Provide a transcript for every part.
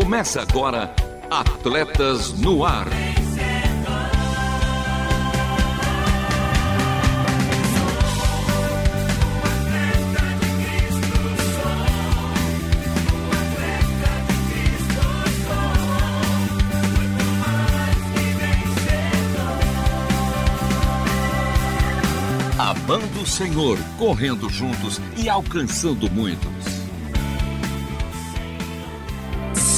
Começa agora Atletas no Ar. Amando o Senhor, correndo juntos e alcançando muitos.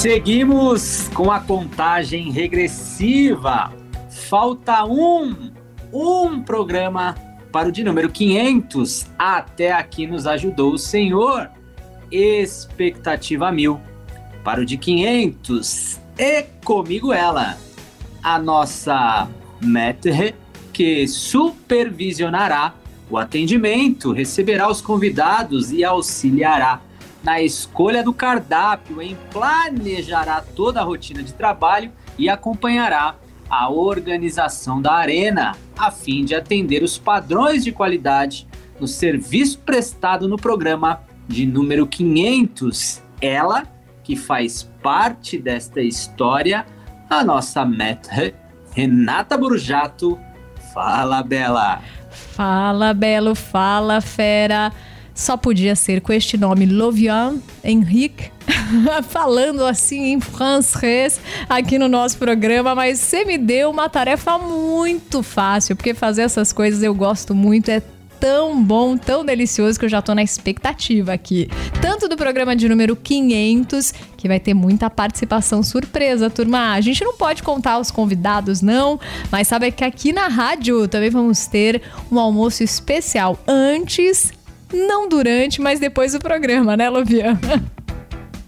Seguimos com a contagem regressiva. Falta um, um programa para o de número 500. Até aqui nos ajudou o Senhor. Expectativa mil. Para o de 500, e comigo ela, a nossa maître, que supervisionará o atendimento, receberá os convidados e auxiliará na escolha do cardápio, em planejará toda a rotina de trabalho e acompanhará a organização da arena, a fim de atender os padrões de qualidade no serviço prestado no programa de número 500. Ela, que faz parte desta história, a nossa maître Renata Burjato. Fala, Bela! Fala, Belo, fala, fera! Só podia ser com este nome, Lovian Henrique, falando assim em francês aqui no nosso programa, mas você me deu uma tarefa muito fácil, porque fazer essas coisas eu gosto muito, é tão bom, tão delicioso que eu já tô na expectativa aqui. Tanto do programa de número 500, que vai ter muita participação surpresa, turma. A gente não pode contar os convidados, não, mas sabe que aqui na rádio também vamos ter um almoço especial antes não durante, mas depois do programa, né, Lovian?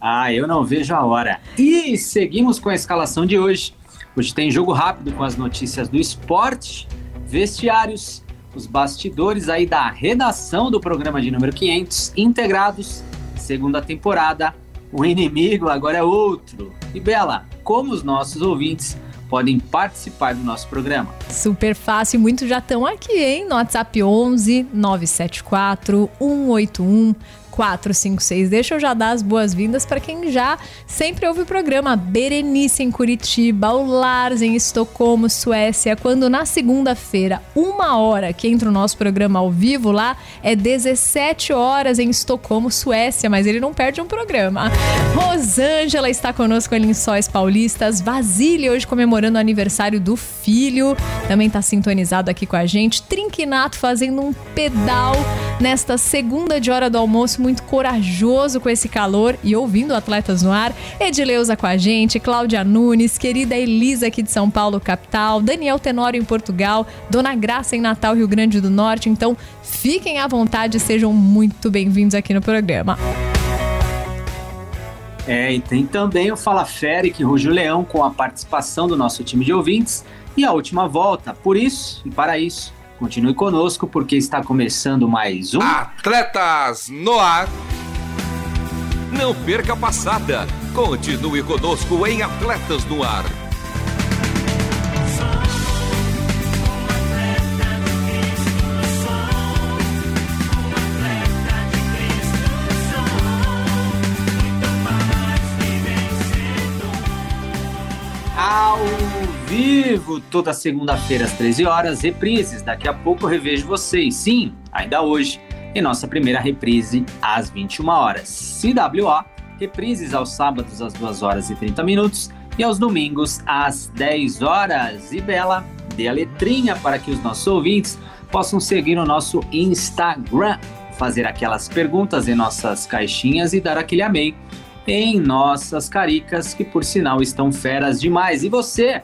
Ah, eu não vejo a hora. E seguimos com a escalação de hoje. Hoje tem jogo rápido com as notícias do esporte, vestiários, os bastidores aí da redação do programa de número 500, integrados, segunda temporada. O inimigo agora é outro. E Bela, como os nossos ouvintes podem participar do nosso programa. Super fácil, muitos já estão aqui, hein? No WhatsApp 11 974 181 456. Deixa eu já dar as boas-vindas para quem já sempre ouve o programa. Berenice em Curitiba, o Lars em Estocolmo, Suécia. Quando na segunda-feira, uma hora que entra o nosso programa ao vivo lá, é 17 horas em Estocolmo, Suécia, mas ele não perde um programa. Rosângela está conosco ali em Sóis Paulistas. Vasília hoje comemorando o aniversário do filho. Também está sintonizado aqui com a gente. Trinquinato fazendo um pedal nesta segunda de hora do almoço muito corajoso com esse calor e ouvindo Atletas no Ar. Edileuza com a gente, Cláudia Nunes, querida Elisa aqui de São Paulo, capital, Daniel Tenório em Portugal, Dona Graça em Natal, Rio Grande do Norte. Então, fiquem à vontade e sejam muito bem-vindos aqui no programa. É, e tem também o Fala Féric Rujo Leão com a participação do nosso time de ouvintes e a última volta. Por isso e para isso, Continue conosco porque está começando mais um Atletas no Ar. Não perca a passada. Continue conosco em Atletas no Ar. Vivo, toda segunda-feira às 13 horas, reprises. Daqui a pouco eu revejo vocês. Sim, ainda hoje, em nossa primeira reprise às 21 horas. CWA, reprises aos sábados às 2 horas e 30 minutos e aos domingos às 10 horas. E Bela, dê a letrinha para que os nossos ouvintes possam seguir o nosso Instagram, fazer aquelas perguntas em nossas caixinhas e dar aquele amei em nossas caricas, que por sinal estão feras demais. E você,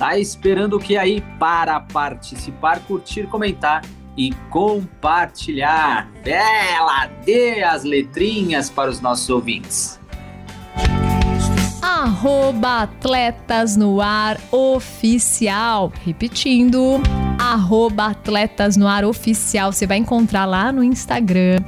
Tá esperando o que aí para participar, curtir, comentar e compartilhar? Bela, dê as letrinhas para os nossos ouvintes. Arroba Atletas no Ar Oficial. Repetindo, arroba Atletas no Ar Oficial. Você vai encontrar lá no Instagram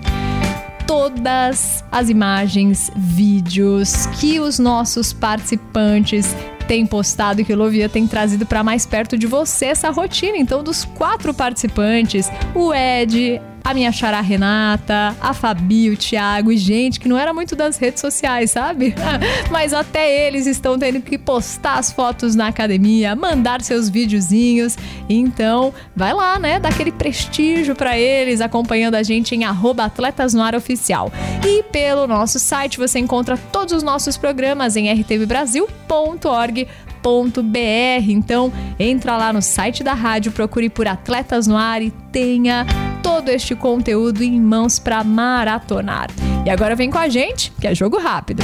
todas as imagens, vídeos que os nossos participantes tem postado e que o Lovia tem trazido para mais perto de você essa rotina. Então, dos quatro participantes, o Ed, a minha xará Renata, a Fabi, o Thiago e gente que não era muito das redes sociais, sabe? Mas até eles estão tendo que postar as fotos na academia, mandar seus videozinhos. Então, vai lá, né? Dá aquele prestígio para eles, acompanhando a gente em arroba Atletas no Ar Oficial. E pelo nosso site você encontra todos os nossos programas em rtvbrasil.org então, entra lá no site da rádio, procure por Atletas no Ar e tenha todo este conteúdo em mãos para maratonar. E agora vem com a gente, que é jogo rápido.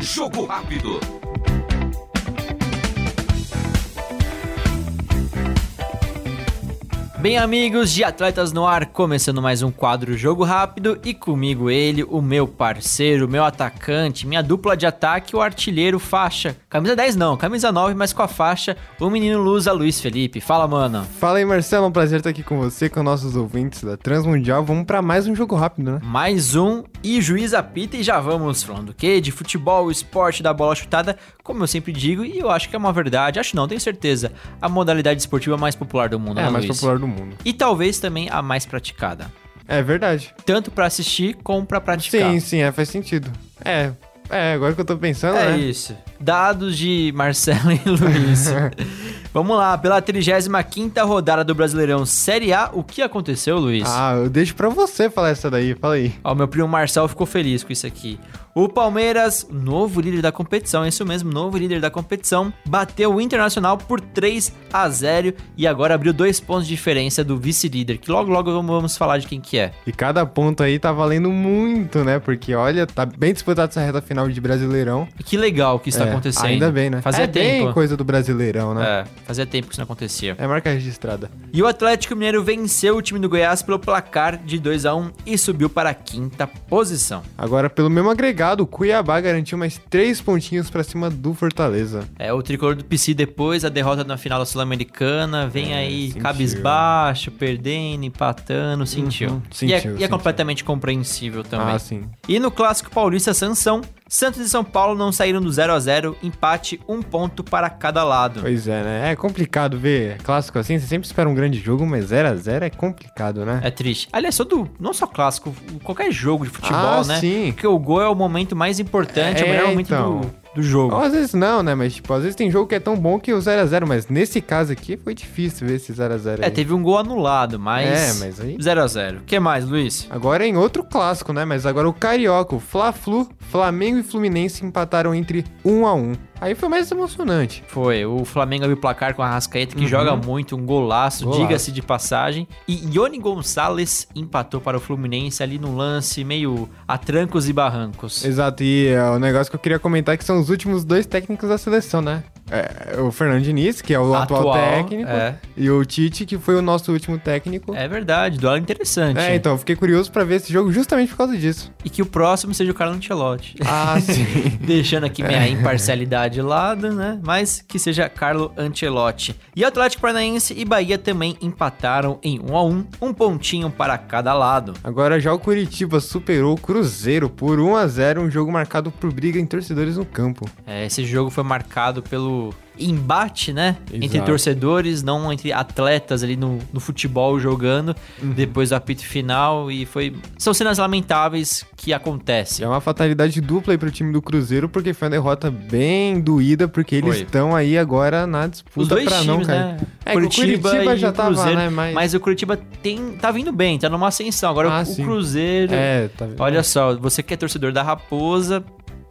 Jogo rápido. Bem, amigos de Atletas no Ar, começando mais um quadro Jogo Rápido e comigo ele, o meu parceiro, o meu atacante, minha dupla de ataque, o artilheiro faixa. Camisa 10 não, camisa 9, mas com a faixa, o menino Lusa Luiz Felipe. Fala, mano. Fala aí, Marcelo, é um prazer estar aqui com você, com nossos ouvintes da Transmundial. Vamos para mais um Jogo Rápido, né? Mais um e juiz apita e já vamos falando o quê? De futebol, esporte, da bola chutada, como eu sempre digo, e eu acho que é uma verdade, acho não, tenho certeza, a modalidade esportiva mais popular do mundo, É né, a mais Luiz? popular do mundo. E talvez também a mais praticada. É verdade. Tanto pra assistir como pra praticar. Sim, sim, é, faz sentido. É, é, agora que eu tô pensando, É né? isso. Dados de Marcelo e Luiz. Vamos lá, pela 35ª rodada do Brasileirão Série A, o que aconteceu, Luiz? Ah, eu deixo pra você falar essa daí, fala aí. Ó, meu primo Marcel ficou feliz com isso aqui. O Palmeiras, novo líder da competição, é isso mesmo, novo líder da competição, bateu o Internacional por 3 a 0 e agora abriu dois pontos de diferença do vice-líder, que logo logo vamos falar de quem que é. E cada ponto aí tá valendo muito, né? Porque, olha, tá bem disputado essa reta final de Brasileirão. E que legal que isso tá É, acontecendo. Ainda bem, né? Fazia é tempo. bem coisa do Brasileirão, né? É, fazia tempo que isso não acontecia. É. marca registrada. E o Atlético Mineiro venceu o time do Goiás pelo placar de 2 a 1 e subiu para a quinta posição. Agora, pelo mesmo agregado, o Cuiabá garantiu mais três pontinhos pra cima do Fortaleza. É, o tricolor do PC depois da derrota na final da Sul-Americana, vem É, aí sentiu. cabisbaixo, perdendo, empatando, sentiu. Uhum, e é, sentiu, e é sentiu. completamente compreensível também. Ah, sim. E no clássico paulista Sansão, Santos e São Paulo não saíram do 0 a 0 empate um ponto para cada lado. Pois é, né? É complicado ver clássico assim. Você sempre espera um grande jogo, mas 0x0 é complicado, né? É triste. Aliás, todo, não só clássico, qualquer jogo de futebol, Ah, né? sim. Porque o gol é o momento mais importante, é, o É, melhor momento então. do, do jogo. Ou às vezes não, né? Mas, tipo, às vezes tem jogo que é tão bom que o 0x0. Mas nesse caso aqui foi difícil ver esse 0x0 É, teve um gol anulado, mas. É, mas aí- 0 a 0 O que mais, Luiz? Agora em outro clássico, né? Mas agora o Carioca, o Fla-Flu, Flamengo e Fluminense empataram entre 1 a 1 Aí foi mais emocionante. Foi, o Flamengo abriu o placar com a Rascaeta, que Uhum. joga muito, um golaço, Golaço. diga-se de passagem. E Ione Gonçalves empatou para o Fluminense ali num lance meio a trancos e barrancos. Exato, e é, o negócio que eu queria comentar é que são os últimos dois técnicos da seleção, né? É, o Fernando Diniz, que é o atual, técnico, É, e o Tite, que foi o nosso último técnico. é verdade, duelo interessante. É, então, fiquei curioso pra ver esse jogo justamente por causa disso. E que o próximo seja o Carlo Ancelotti. Ah, sim. Deixando aqui minha imparcialidade de lado, né? Mas que seja Carlo Ancelotti. E Atlético Paranaense e Bahia também empataram em 1 a 1 um pontinho para cada lado. Agora já o Curitiba superou o Cruzeiro por 1 a 0 um jogo marcado por briga em torcedores no campo. É, esse jogo foi marcado pelo embate, né? Entre Exato. torcedores, não entre atletas ali no, no futebol jogando, Uhum. depois do apito final e foi... São cenas lamentáveis que acontecem. É uma fatalidade dupla aí pro time do Cruzeiro, porque foi uma derrota bem doída, porque eles estão aí agora na disputa Os dois pra não times, cair. né? É, o Curitiba já tava, né? Mas... Mas o Curitiba tem, tá vindo bem, tá numa ascensão. Agora Ah, o, sim. Cruzeiro... É, tá vendo? Olha só, você que é torcedor da Raposa,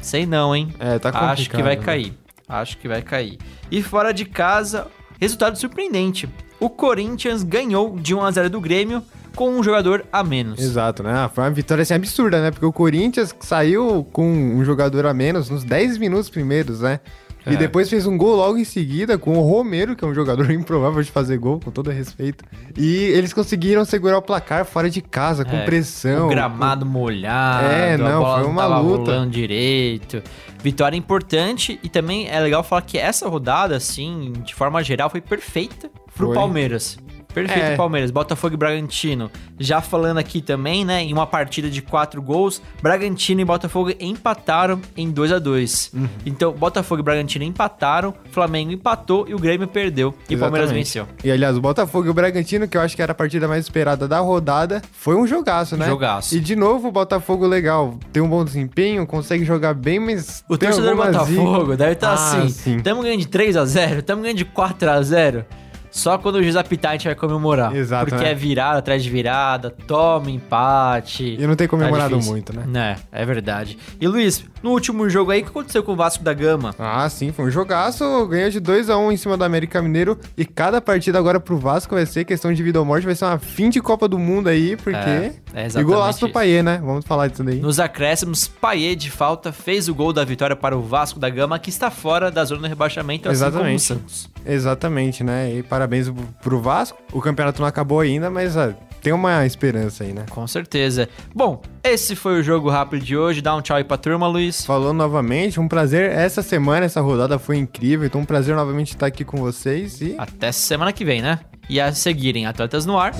sei não, hein? É, tá complicado. Acho que vai né? cair. Acho que vai cair. E fora de casa, resultado surpreendente. O Corinthians ganhou de 1 a 0 do Grêmio com um jogador a menos. Exato, né? Foi uma vitória assim absurda, né? Porque o Corinthians saiu com um jogador a menos nos 10 minutos primeiros, né? É. E depois fez um gol logo em seguida com o Romero, que é um jogador improvável de fazer gol, com todo respeito. E eles conseguiram segurar o placar fora de casa, com É, pressão. O gramado molhado, É, a não, bola foi não uma tava luta. direito. Vitória importante e também é legal falar que essa rodada, assim, de forma geral, foi perfeita pro Foi. Palmeiras. Perfeito, É. Palmeiras. Botafogo e Bragantino. Já falando aqui também, né? Em uma partida de quatro gols, Bragantino e Botafogo empataram em 2 a 2 Uhum. Então, Botafogo e Bragantino empataram, Flamengo empatou e o Grêmio perdeu. E o Palmeiras venceu. E aliás, o Botafogo e o Bragantino, que eu acho que era a partida mais esperada da rodada, foi um jogaço, né? Jogaço. E de novo o Botafogo legal, tem um bom desempenho, consegue jogar bem, mas. O torcedor do Botafogo deve estar Ah, assim. sim. Tamo ganhando de 3 a 0 tamo ganhando de 4 a 0 Só quando o juiz apitar a gente vai comemorar. Exato, Porque né? é virada atrás de virada, toma empate. E não tem comemorado difícil. muito, né? É, é verdade. E Luiz, no último jogo aí, o que aconteceu com o Vasco da Gama? Ah, sim, foi um jogaço, ganhou de 2 a 1 em cima do América Mineiro e cada partida agora pro Vasco vai ser questão de vida ou morte, vai ser uma fim de Copa do Mundo aí, porque... É, é e exatamente golaço do. Paiê, né? Vamos falar disso daí. Nos acréscimos, Paier de falta fez o gol da vitória para o Vasco da Gama, que está fora da zona do rebaixamento, assim Exatamente. como o Santos. Exatamente, né? E parabéns pro- Vasco. O campeonato não acabou ainda, mas ah, tem uma esperança aí, né? Com certeza. Bom, esse foi o jogo rápido de hoje. Dá um tchau aí pra turma, Luiz. Falando novamente, um prazer. Essa semana, essa rodada foi incrível, então um prazer novamente estar aqui com vocês e Até semana que vem, né? E a seguirem Atletas no Ar.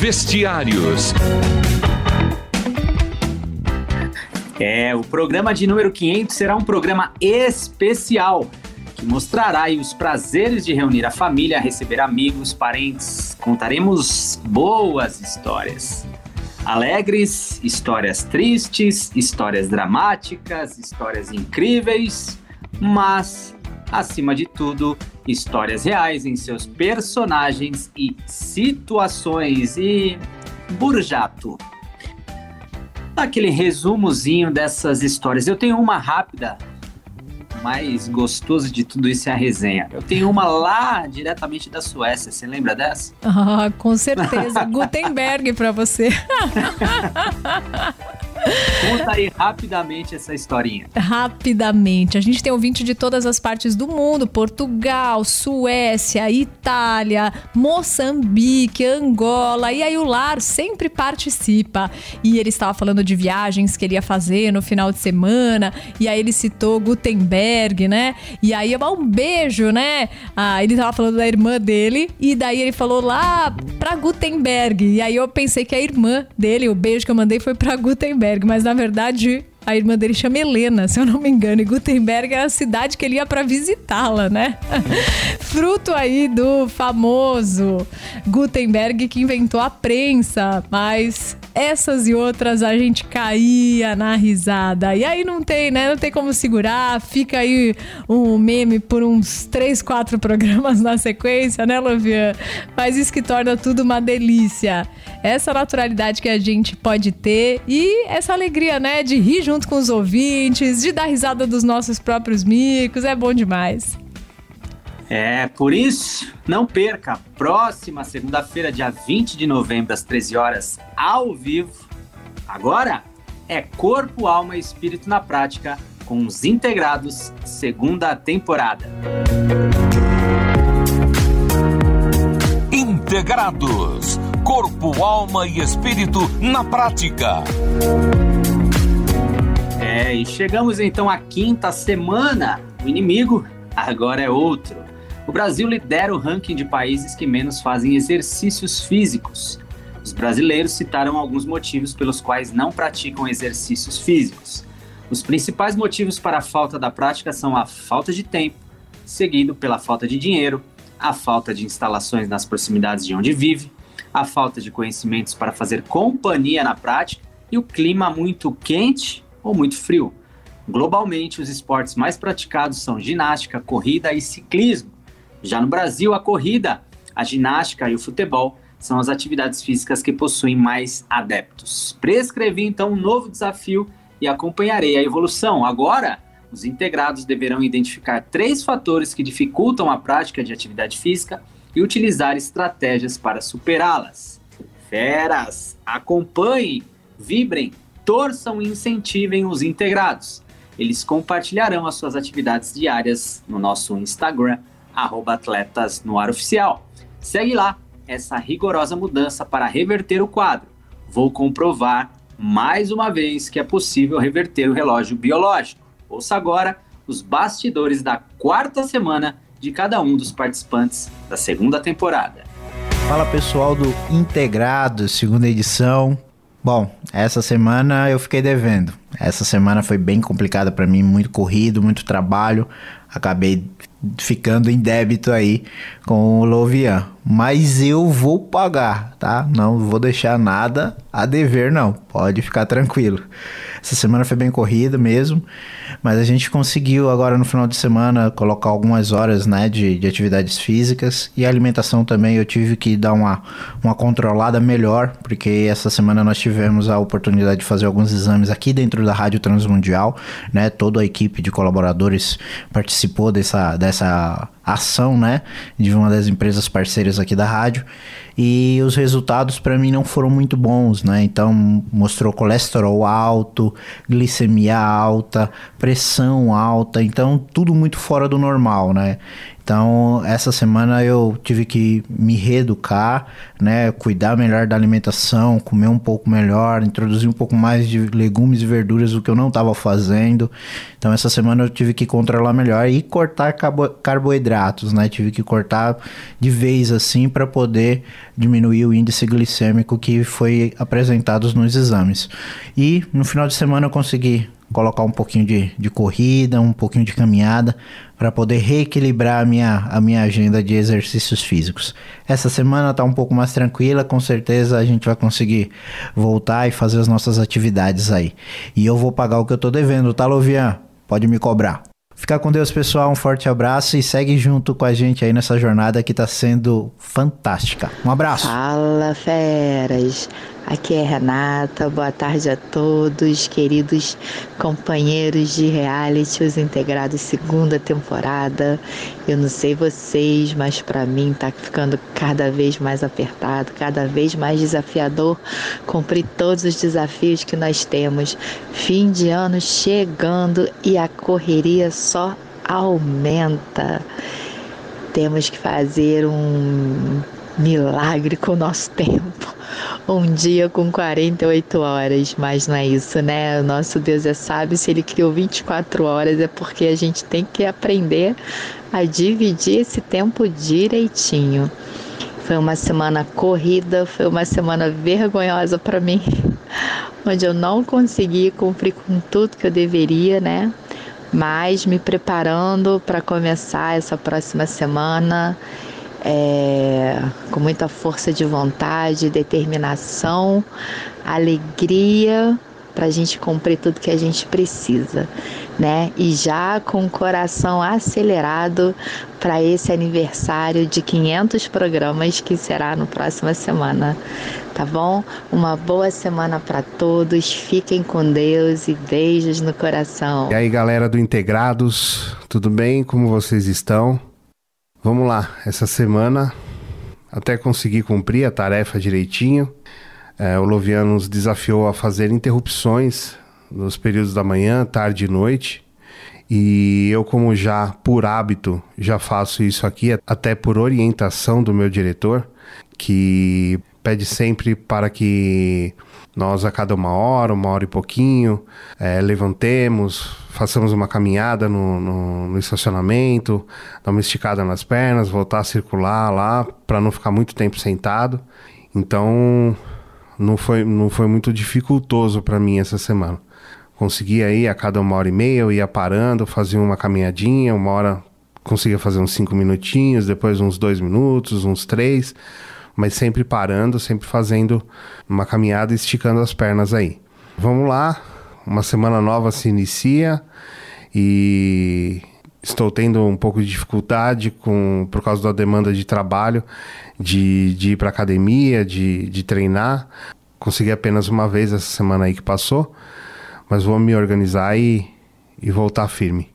Vestiários. É, o programa de número 500 será um programa especial que mostrará os prazeres de reunir a família, receber amigos, parentes. Contaremos boas histórias. Alegres, histórias tristes, histórias dramáticas, histórias incríveis, mas, acima de tudo, histórias reais em seus personagens e situações. E. Burjato, aquele resumozinho dessas histórias. Eu tenho uma rápida. Mais gostoso de tudo isso é a resenha. Eu tenho uma lá diretamente da Suécia. Você lembra dessa? Ah, com certeza. Gutenberg pra você. Conta aí rapidamente essa historinha. Rapidamente. A gente tem ouvinte de todas as partes do mundo: Portugal, Suécia, Itália, Moçambique, Angola. E aí o Lar sempre participa. E ele estava falando de viagens que ele ia fazer no final de semana. E aí ele citou Gutenberg, né? E aí um beijo, né? Ah, ele estava falando da irmã dele. E daí ele falou lá pra Gutenberg. E aí eu pensei que a irmã dele, o beijo que eu mandei foi pra Gutenberg. Mas na verdade a irmã dele chama Helena, se eu não me engano. E Gutenberg era a cidade que ele ia pra visitá-la, né? Fruto aí do famoso Gutenberg que inventou a prensa. Mas essas e outras a gente caía na risada. E aí não tem, né? Não tem como segurar. Fica aí um meme por uns três, quatro programas na sequência, né, Lovian? Mas isso que torna tudo uma delícia. Essa naturalidade que a gente pode ter e essa alegria, né, de rir junto com os ouvintes, de dar risada dos nossos próprios micos, é bom demais. É, por isso, não perca. Próxima segunda-feira, dia 20 de novembro, às 13 horas, ao vivo. Agora é Corpo, Alma e Espírito na Prática, com os integrados, segunda temporada. Integrados. Corpo, alma e espírito na prática. É, e chegamos então à quinta semana. O inimigo agora é outro. O Brasil lidera o ranking de países que menos fazem exercícios físicos. Os brasileiros citaram alguns motivos pelos quais não praticam exercícios físicos. Os principais motivos para a falta da prática são a falta de tempo, seguido pela falta de dinheiro, a falta de instalações nas proximidades de onde vive, a falta de conhecimentos para fazer companhia na prática e o clima muito quente ou muito frio. Globalmente, os esportes mais praticados são ginástica, corrida e ciclismo. Já no Brasil, a corrida, a ginástica e o futebol são as atividades físicas que possuem mais adeptos. Prescrevi então um novo desafio e acompanharei a evolução. Agora, os integrados deverão identificar três fatores que dificultam a prática de atividade física e utilizar estratégias para superá-las. Feras, acompanhem, vibrem, torçam e incentivem os integrados. Eles compartilharão as suas atividades diárias no nosso Instagram, arroba atletas no ar oficial. Segue lá essa rigorosa mudança para reverter o quadro. Vou comprovar mais uma vez que é possível reverter o relógio biológico. Ouça agora os bastidores da quarta semana de cada um dos participantes da segunda temporada. Fala pessoal do Integrado, segunda edição. Bom, essa semana eu fiquei devendo. Essa semana foi bem complicada para mim, muito corrido, muito trabalho. Acabei ficando em débito aí com o Lovian. Mas eu vou pagar, tá? Não vou deixar nada a dever, não. Pode ficar tranquilo. Essa semana foi bem corrida mesmo, mas a gente conseguiu agora no final de semana colocar algumas horas né, de, de atividades físicas e alimentação também. Eu tive que dar uma, uma controlada melhor, porque essa semana nós tivemos a oportunidade de fazer alguns exames aqui dentro da Rádio Transmundial, né? Toda a equipe de colaboradores participou dessa, dessa ação, né, de uma das empresas parceiras aqui da rádio, e os resultados para mim não foram muito bons, né? Então mostrou colesterol alto, glicemia alta, pressão alta, então tudo muito fora do normal, né? Então, essa semana eu tive que me reeducar, né, cuidar melhor da alimentação, comer um pouco melhor, introduzir um pouco mais de legumes e verduras, o que eu não estava fazendo. Então, essa semana eu tive que controlar melhor e cortar carbo carboidratos, né? Tive que cortar de vez assim para poder diminuir o índice glicêmico que foi apresentado nos exames. E no final de semana eu consegui colocar um pouquinho de, de corrida, um pouquinho de caminhada, para poder reequilibrar a minha, a minha agenda de exercícios físicos. Essa semana está um pouco mais tranquila, com certeza a gente vai conseguir voltar e fazer as nossas atividades aí. E eu vou pagar o que eu tô devendo, tá, Lovian? Pode me cobrar. Fica com Deus, pessoal. Um forte abraço e segue junto com a gente aí nessa jornada que está sendo fantástica. Um abraço. Fala, feras. Aqui é Renata, boa tarde a todos, queridos companheiros de reality, os integrados segunda temporada. Eu não sei vocês, mas para mim tá ficando cada vez mais apertado, cada vez mais desafiador cumprir todos os desafios que nós temos. Fim de ano chegando e a correria só aumenta. Temos que fazer um milagre com o nosso tempo um dia com 48 horas, mas não é isso, né? O nosso Deus é sábio, se ele criou 24 horas é porque a gente tem que aprender a dividir esse tempo direitinho. Foi uma semana corrida, foi uma semana vergonhosa para mim, onde eu não consegui cumprir com tudo que eu deveria, né? Mas me preparando para começar essa próxima semana é, com muita força de vontade, determinação, alegria para a gente cumprir tudo que a gente precisa, né? E já com o coração acelerado para esse aniversário de 500 programas que será no próxima semana, tá bom? Uma boa semana para todos, fiquem com Deus e beijos no coração. E aí, galera do Integrados, tudo bem? Como vocês estão? Vamos lá, essa semana, até conseguir cumprir a tarefa direitinho, é, o Loviano nos desafiou a fazer interrupções nos períodos da manhã, tarde e noite. E eu, como já por hábito, já faço isso aqui, até por orientação do meu diretor, que pede sempre para que nós, a cada uma hora, uma hora e pouquinho, é, levantemos, façamos uma caminhada no, no, no, estacionamento, dar uma esticada nas pernas, voltar a circular lá, para não ficar muito tempo sentado. Então, não foi, não foi muito dificultoso para mim essa semana. Consegui aí, a cada uma hora e meia, eu ia parando, fazia uma caminhadinha, uma hora conseguia fazer uns cinco minutinhos, depois uns dois minutos, uns três mas sempre parando, sempre fazendo uma caminhada, esticando as pernas aí. Vamos lá, uma semana nova se inicia e estou tendo um pouco de dificuldade com por causa da demanda de trabalho, de, de ir para academia, de, de treinar. Consegui apenas uma vez essa semana aí que passou, mas vou me organizar e, e voltar firme.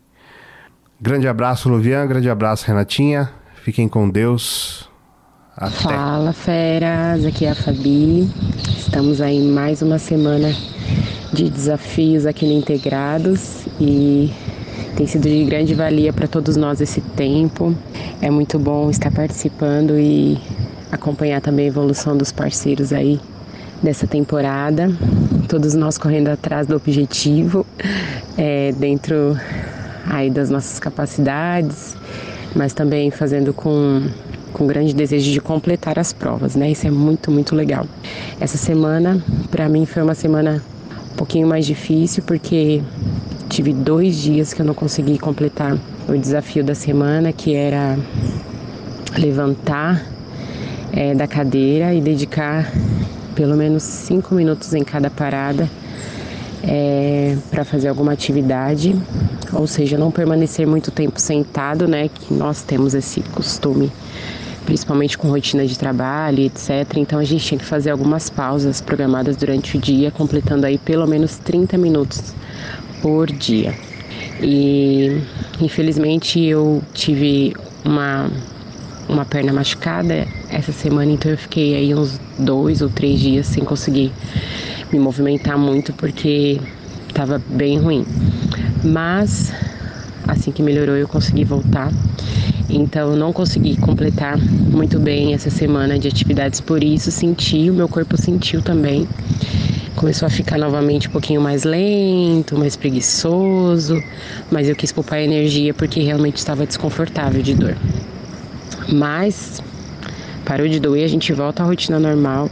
Grande abraço, Luvian. Grande abraço, Renatinha. Fiquem com Deus. Até. Fala, feras. Aqui é a Fabi. Estamos aí mais uma semana de desafios aqui no Integrados e tem sido de grande valia para todos nós esse tempo. É muito bom estar participando e acompanhar também a evolução dos parceiros aí dessa temporada. Todos nós correndo atrás do objetivo, é, dentro aí das nossas capacidades mas também fazendo com com grande desejo de completar as provas, né? Isso é muito, muito legal. Essa semana, para mim, foi uma semana um pouquinho mais difícil, porque tive dois dias que eu não consegui completar o desafio da semana, que era levantar é, da cadeira e dedicar pelo menos cinco minutos em cada parada é, para fazer alguma atividade, ou seja, não permanecer muito tempo sentado, né? Que nós temos esse costume principalmente com rotina de trabalho, etc. Então a gente tinha que fazer algumas pausas programadas durante o dia, completando aí pelo menos 30 minutos por dia. E infelizmente eu tive uma uma perna machucada essa semana, então eu fiquei aí uns dois ou três dias sem conseguir me movimentar muito porque estava bem ruim. Mas assim que melhorou eu consegui voltar então não consegui completar muito bem essa semana de atividades, por isso senti, o meu corpo sentiu também. Começou a ficar novamente um pouquinho mais lento, mais preguiçoso, mas eu quis poupar energia porque realmente estava desconfortável de dor. Mas parou de doer, a gente volta à rotina normal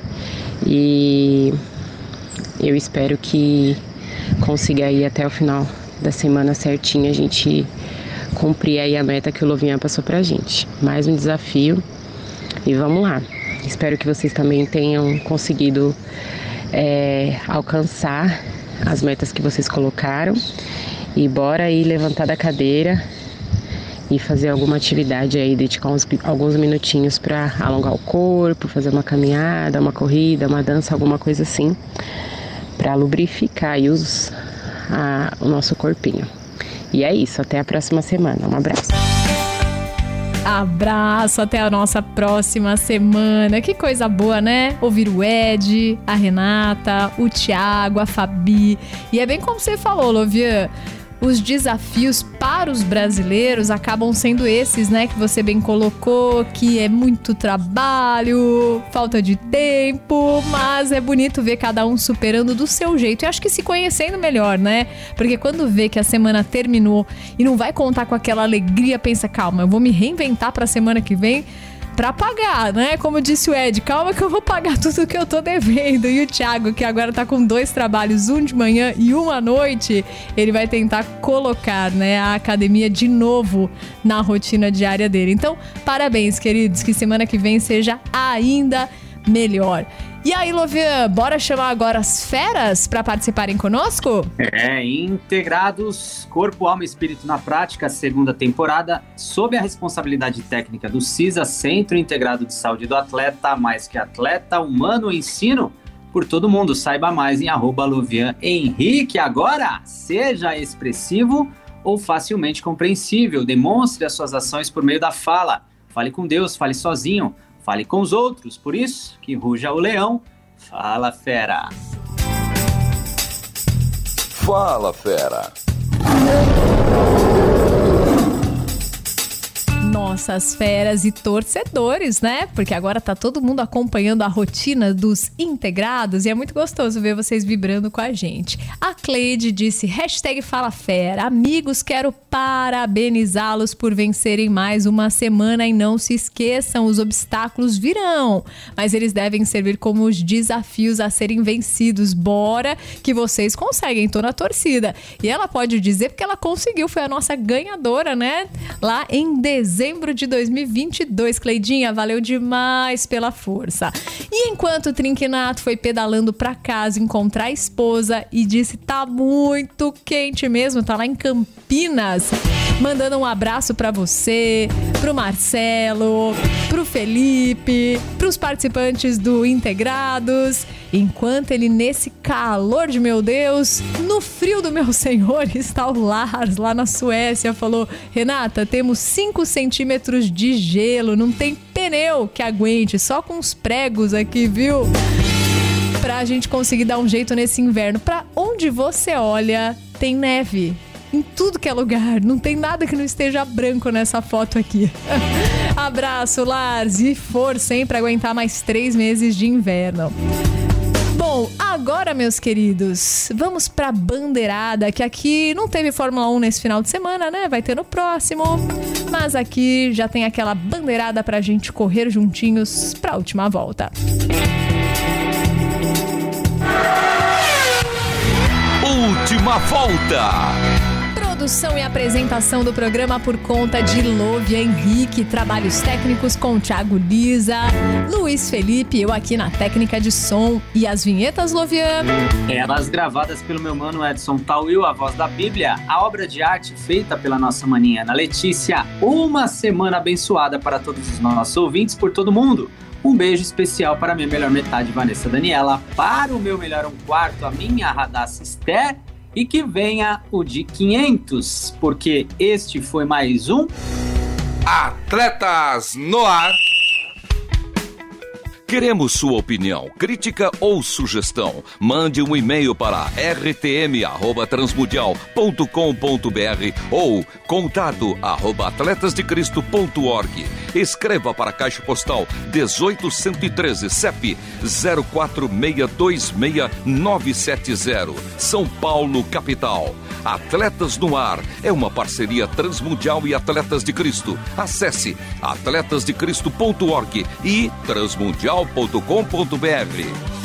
e eu espero que consiga ir até o final da semana certinho a gente cumprir aí a meta que o Lovinha passou pra gente. Mais um desafio e vamos lá. Espero que vocês também tenham conseguido é, alcançar as metas que vocês colocaram. E bora aí levantar da cadeira e fazer alguma atividade aí, dedicar uns, alguns minutinhos para alongar o corpo, fazer uma caminhada, uma corrida, uma dança, alguma coisa assim, para lubrificar os, a, o nosso corpinho. E é isso, até a próxima semana. Um abraço. Abraço, até a nossa próxima semana. Que coisa boa, né? Ouvir o Ed, a Renata, o Thiago, a Fabi. E é bem como você falou, Lovian os desafios para os brasileiros acabam sendo esses, né? Que você bem colocou, que é muito trabalho, falta de tempo, mas é bonito ver cada um superando do seu jeito e acho que se conhecendo melhor, né? Porque quando vê que a semana terminou e não vai contar com aquela alegria, pensa, calma, eu vou me reinventar para a semana que vem para pagar, né? Como disse o Ed, calma que eu vou pagar tudo que eu tô devendo. E o Thiago, que agora tá com dois trabalhos, um de manhã e um à noite, ele vai tentar colocar, né, a academia de novo na rotina diária dele. Então, parabéns, queridos, que semana que vem seja ainda melhor. E aí, Lovian, bora chamar agora as feras para participarem conosco? É, integrados Corpo, Alma e Espírito na Prática, segunda temporada, sob a responsabilidade técnica do CISA, Centro Integrado de Saúde do Atleta, mais que atleta, humano ensino por todo mundo. Saiba mais em arroba Luvian Henrique. Agora, seja expressivo ou facilmente compreensível. Demonstre as suas ações por meio da fala. Fale com Deus, fale sozinho. Fale com os outros, por isso que ruja o leão. Fala, fera! Fala, fera! Nossas feras e torcedores, né? Porque agora tá todo mundo acompanhando a rotina dos integrados e é muito gostoso ver vocês vibrando com a gente. A Cleide disse, hashtag Fala Fera, amigos, quero parabenizá-los por vencerem mais uma semana e não se esqueçam, os obstáculos virão, mas eles devem servir como os desafios a serem vencidos. Bora que vocês conseguem, tô na torcida. E ela pode dizer porque ela conseguiu, foi a nossa ganhadora, né? Lá em dezembro dezembro de 2022. Cleidinha, valeu demais pela força. E enquanto o Trinquinato foi pedalando para casa encontrar a esposa e disse: tá muito quente mesmo, tá lá em Campinas. Mandando um abraço para você, pro Marcelo, pro Felipe, pros participantes do Integrados. Enquanto ele, nesse calor de meu Deus, no frio do meu Senhor, está o Lars lá na Suécia. Falou: Renata, temos 5 centímetros de gelo, não tem pneu que aguente, só com os pregos aqui, viu? Pra gente conseguir dar um jeito nesse inverno. Pra onde você olha, tem neve em tudo que é lugar. Não tem nada que não esteja branco nessa foto aqui. Abraço, Lars, e força, hein, pra aguentar mais três meses de inverno. Bom, Agora, meus queridos, vamos pra bandeirada, que aqui não teve Fórmula 1 nesse final de semana, né? Vai ter no próximo. Mas aqui já tem aquela bandeirada pra gente correr juntinhos pra última volta. Última volta. Produção e apresentação do programa por conta de Lovia Henrique, trabalhos técnicos com Thiago Lisa, Luiz Felipe, eu aqui na técnica de som e as vinhetas Lovian. Elas gravadas pelo meu mano Edson Tauil, a voz da Bíblia, a obra de arte feita pela nossa maninha Ana Letícia. Uma semana abençoada para todos os nossos ouvintes por todo mundo. Um beijo especial para minha melhor metade, Vanessa Daniela, para o meu melhor um quarto, a minha Radassa Esther, e que venha o de 500, porque este foi mais um Atletas no ar. Queremos sua opinião, crítica ou sugestão. Mande um e-mail para rtm@transmundial.com.br ou contato arroba atletasdecristo.org. Escreva para a Caixa Postal 18113 CEP 04626970, São Paulo, capital. Atletas no Ar é uma parceria Transmundial e Atletas de Cristo. Acesse atletasdecristo.org e transmundial.com.br.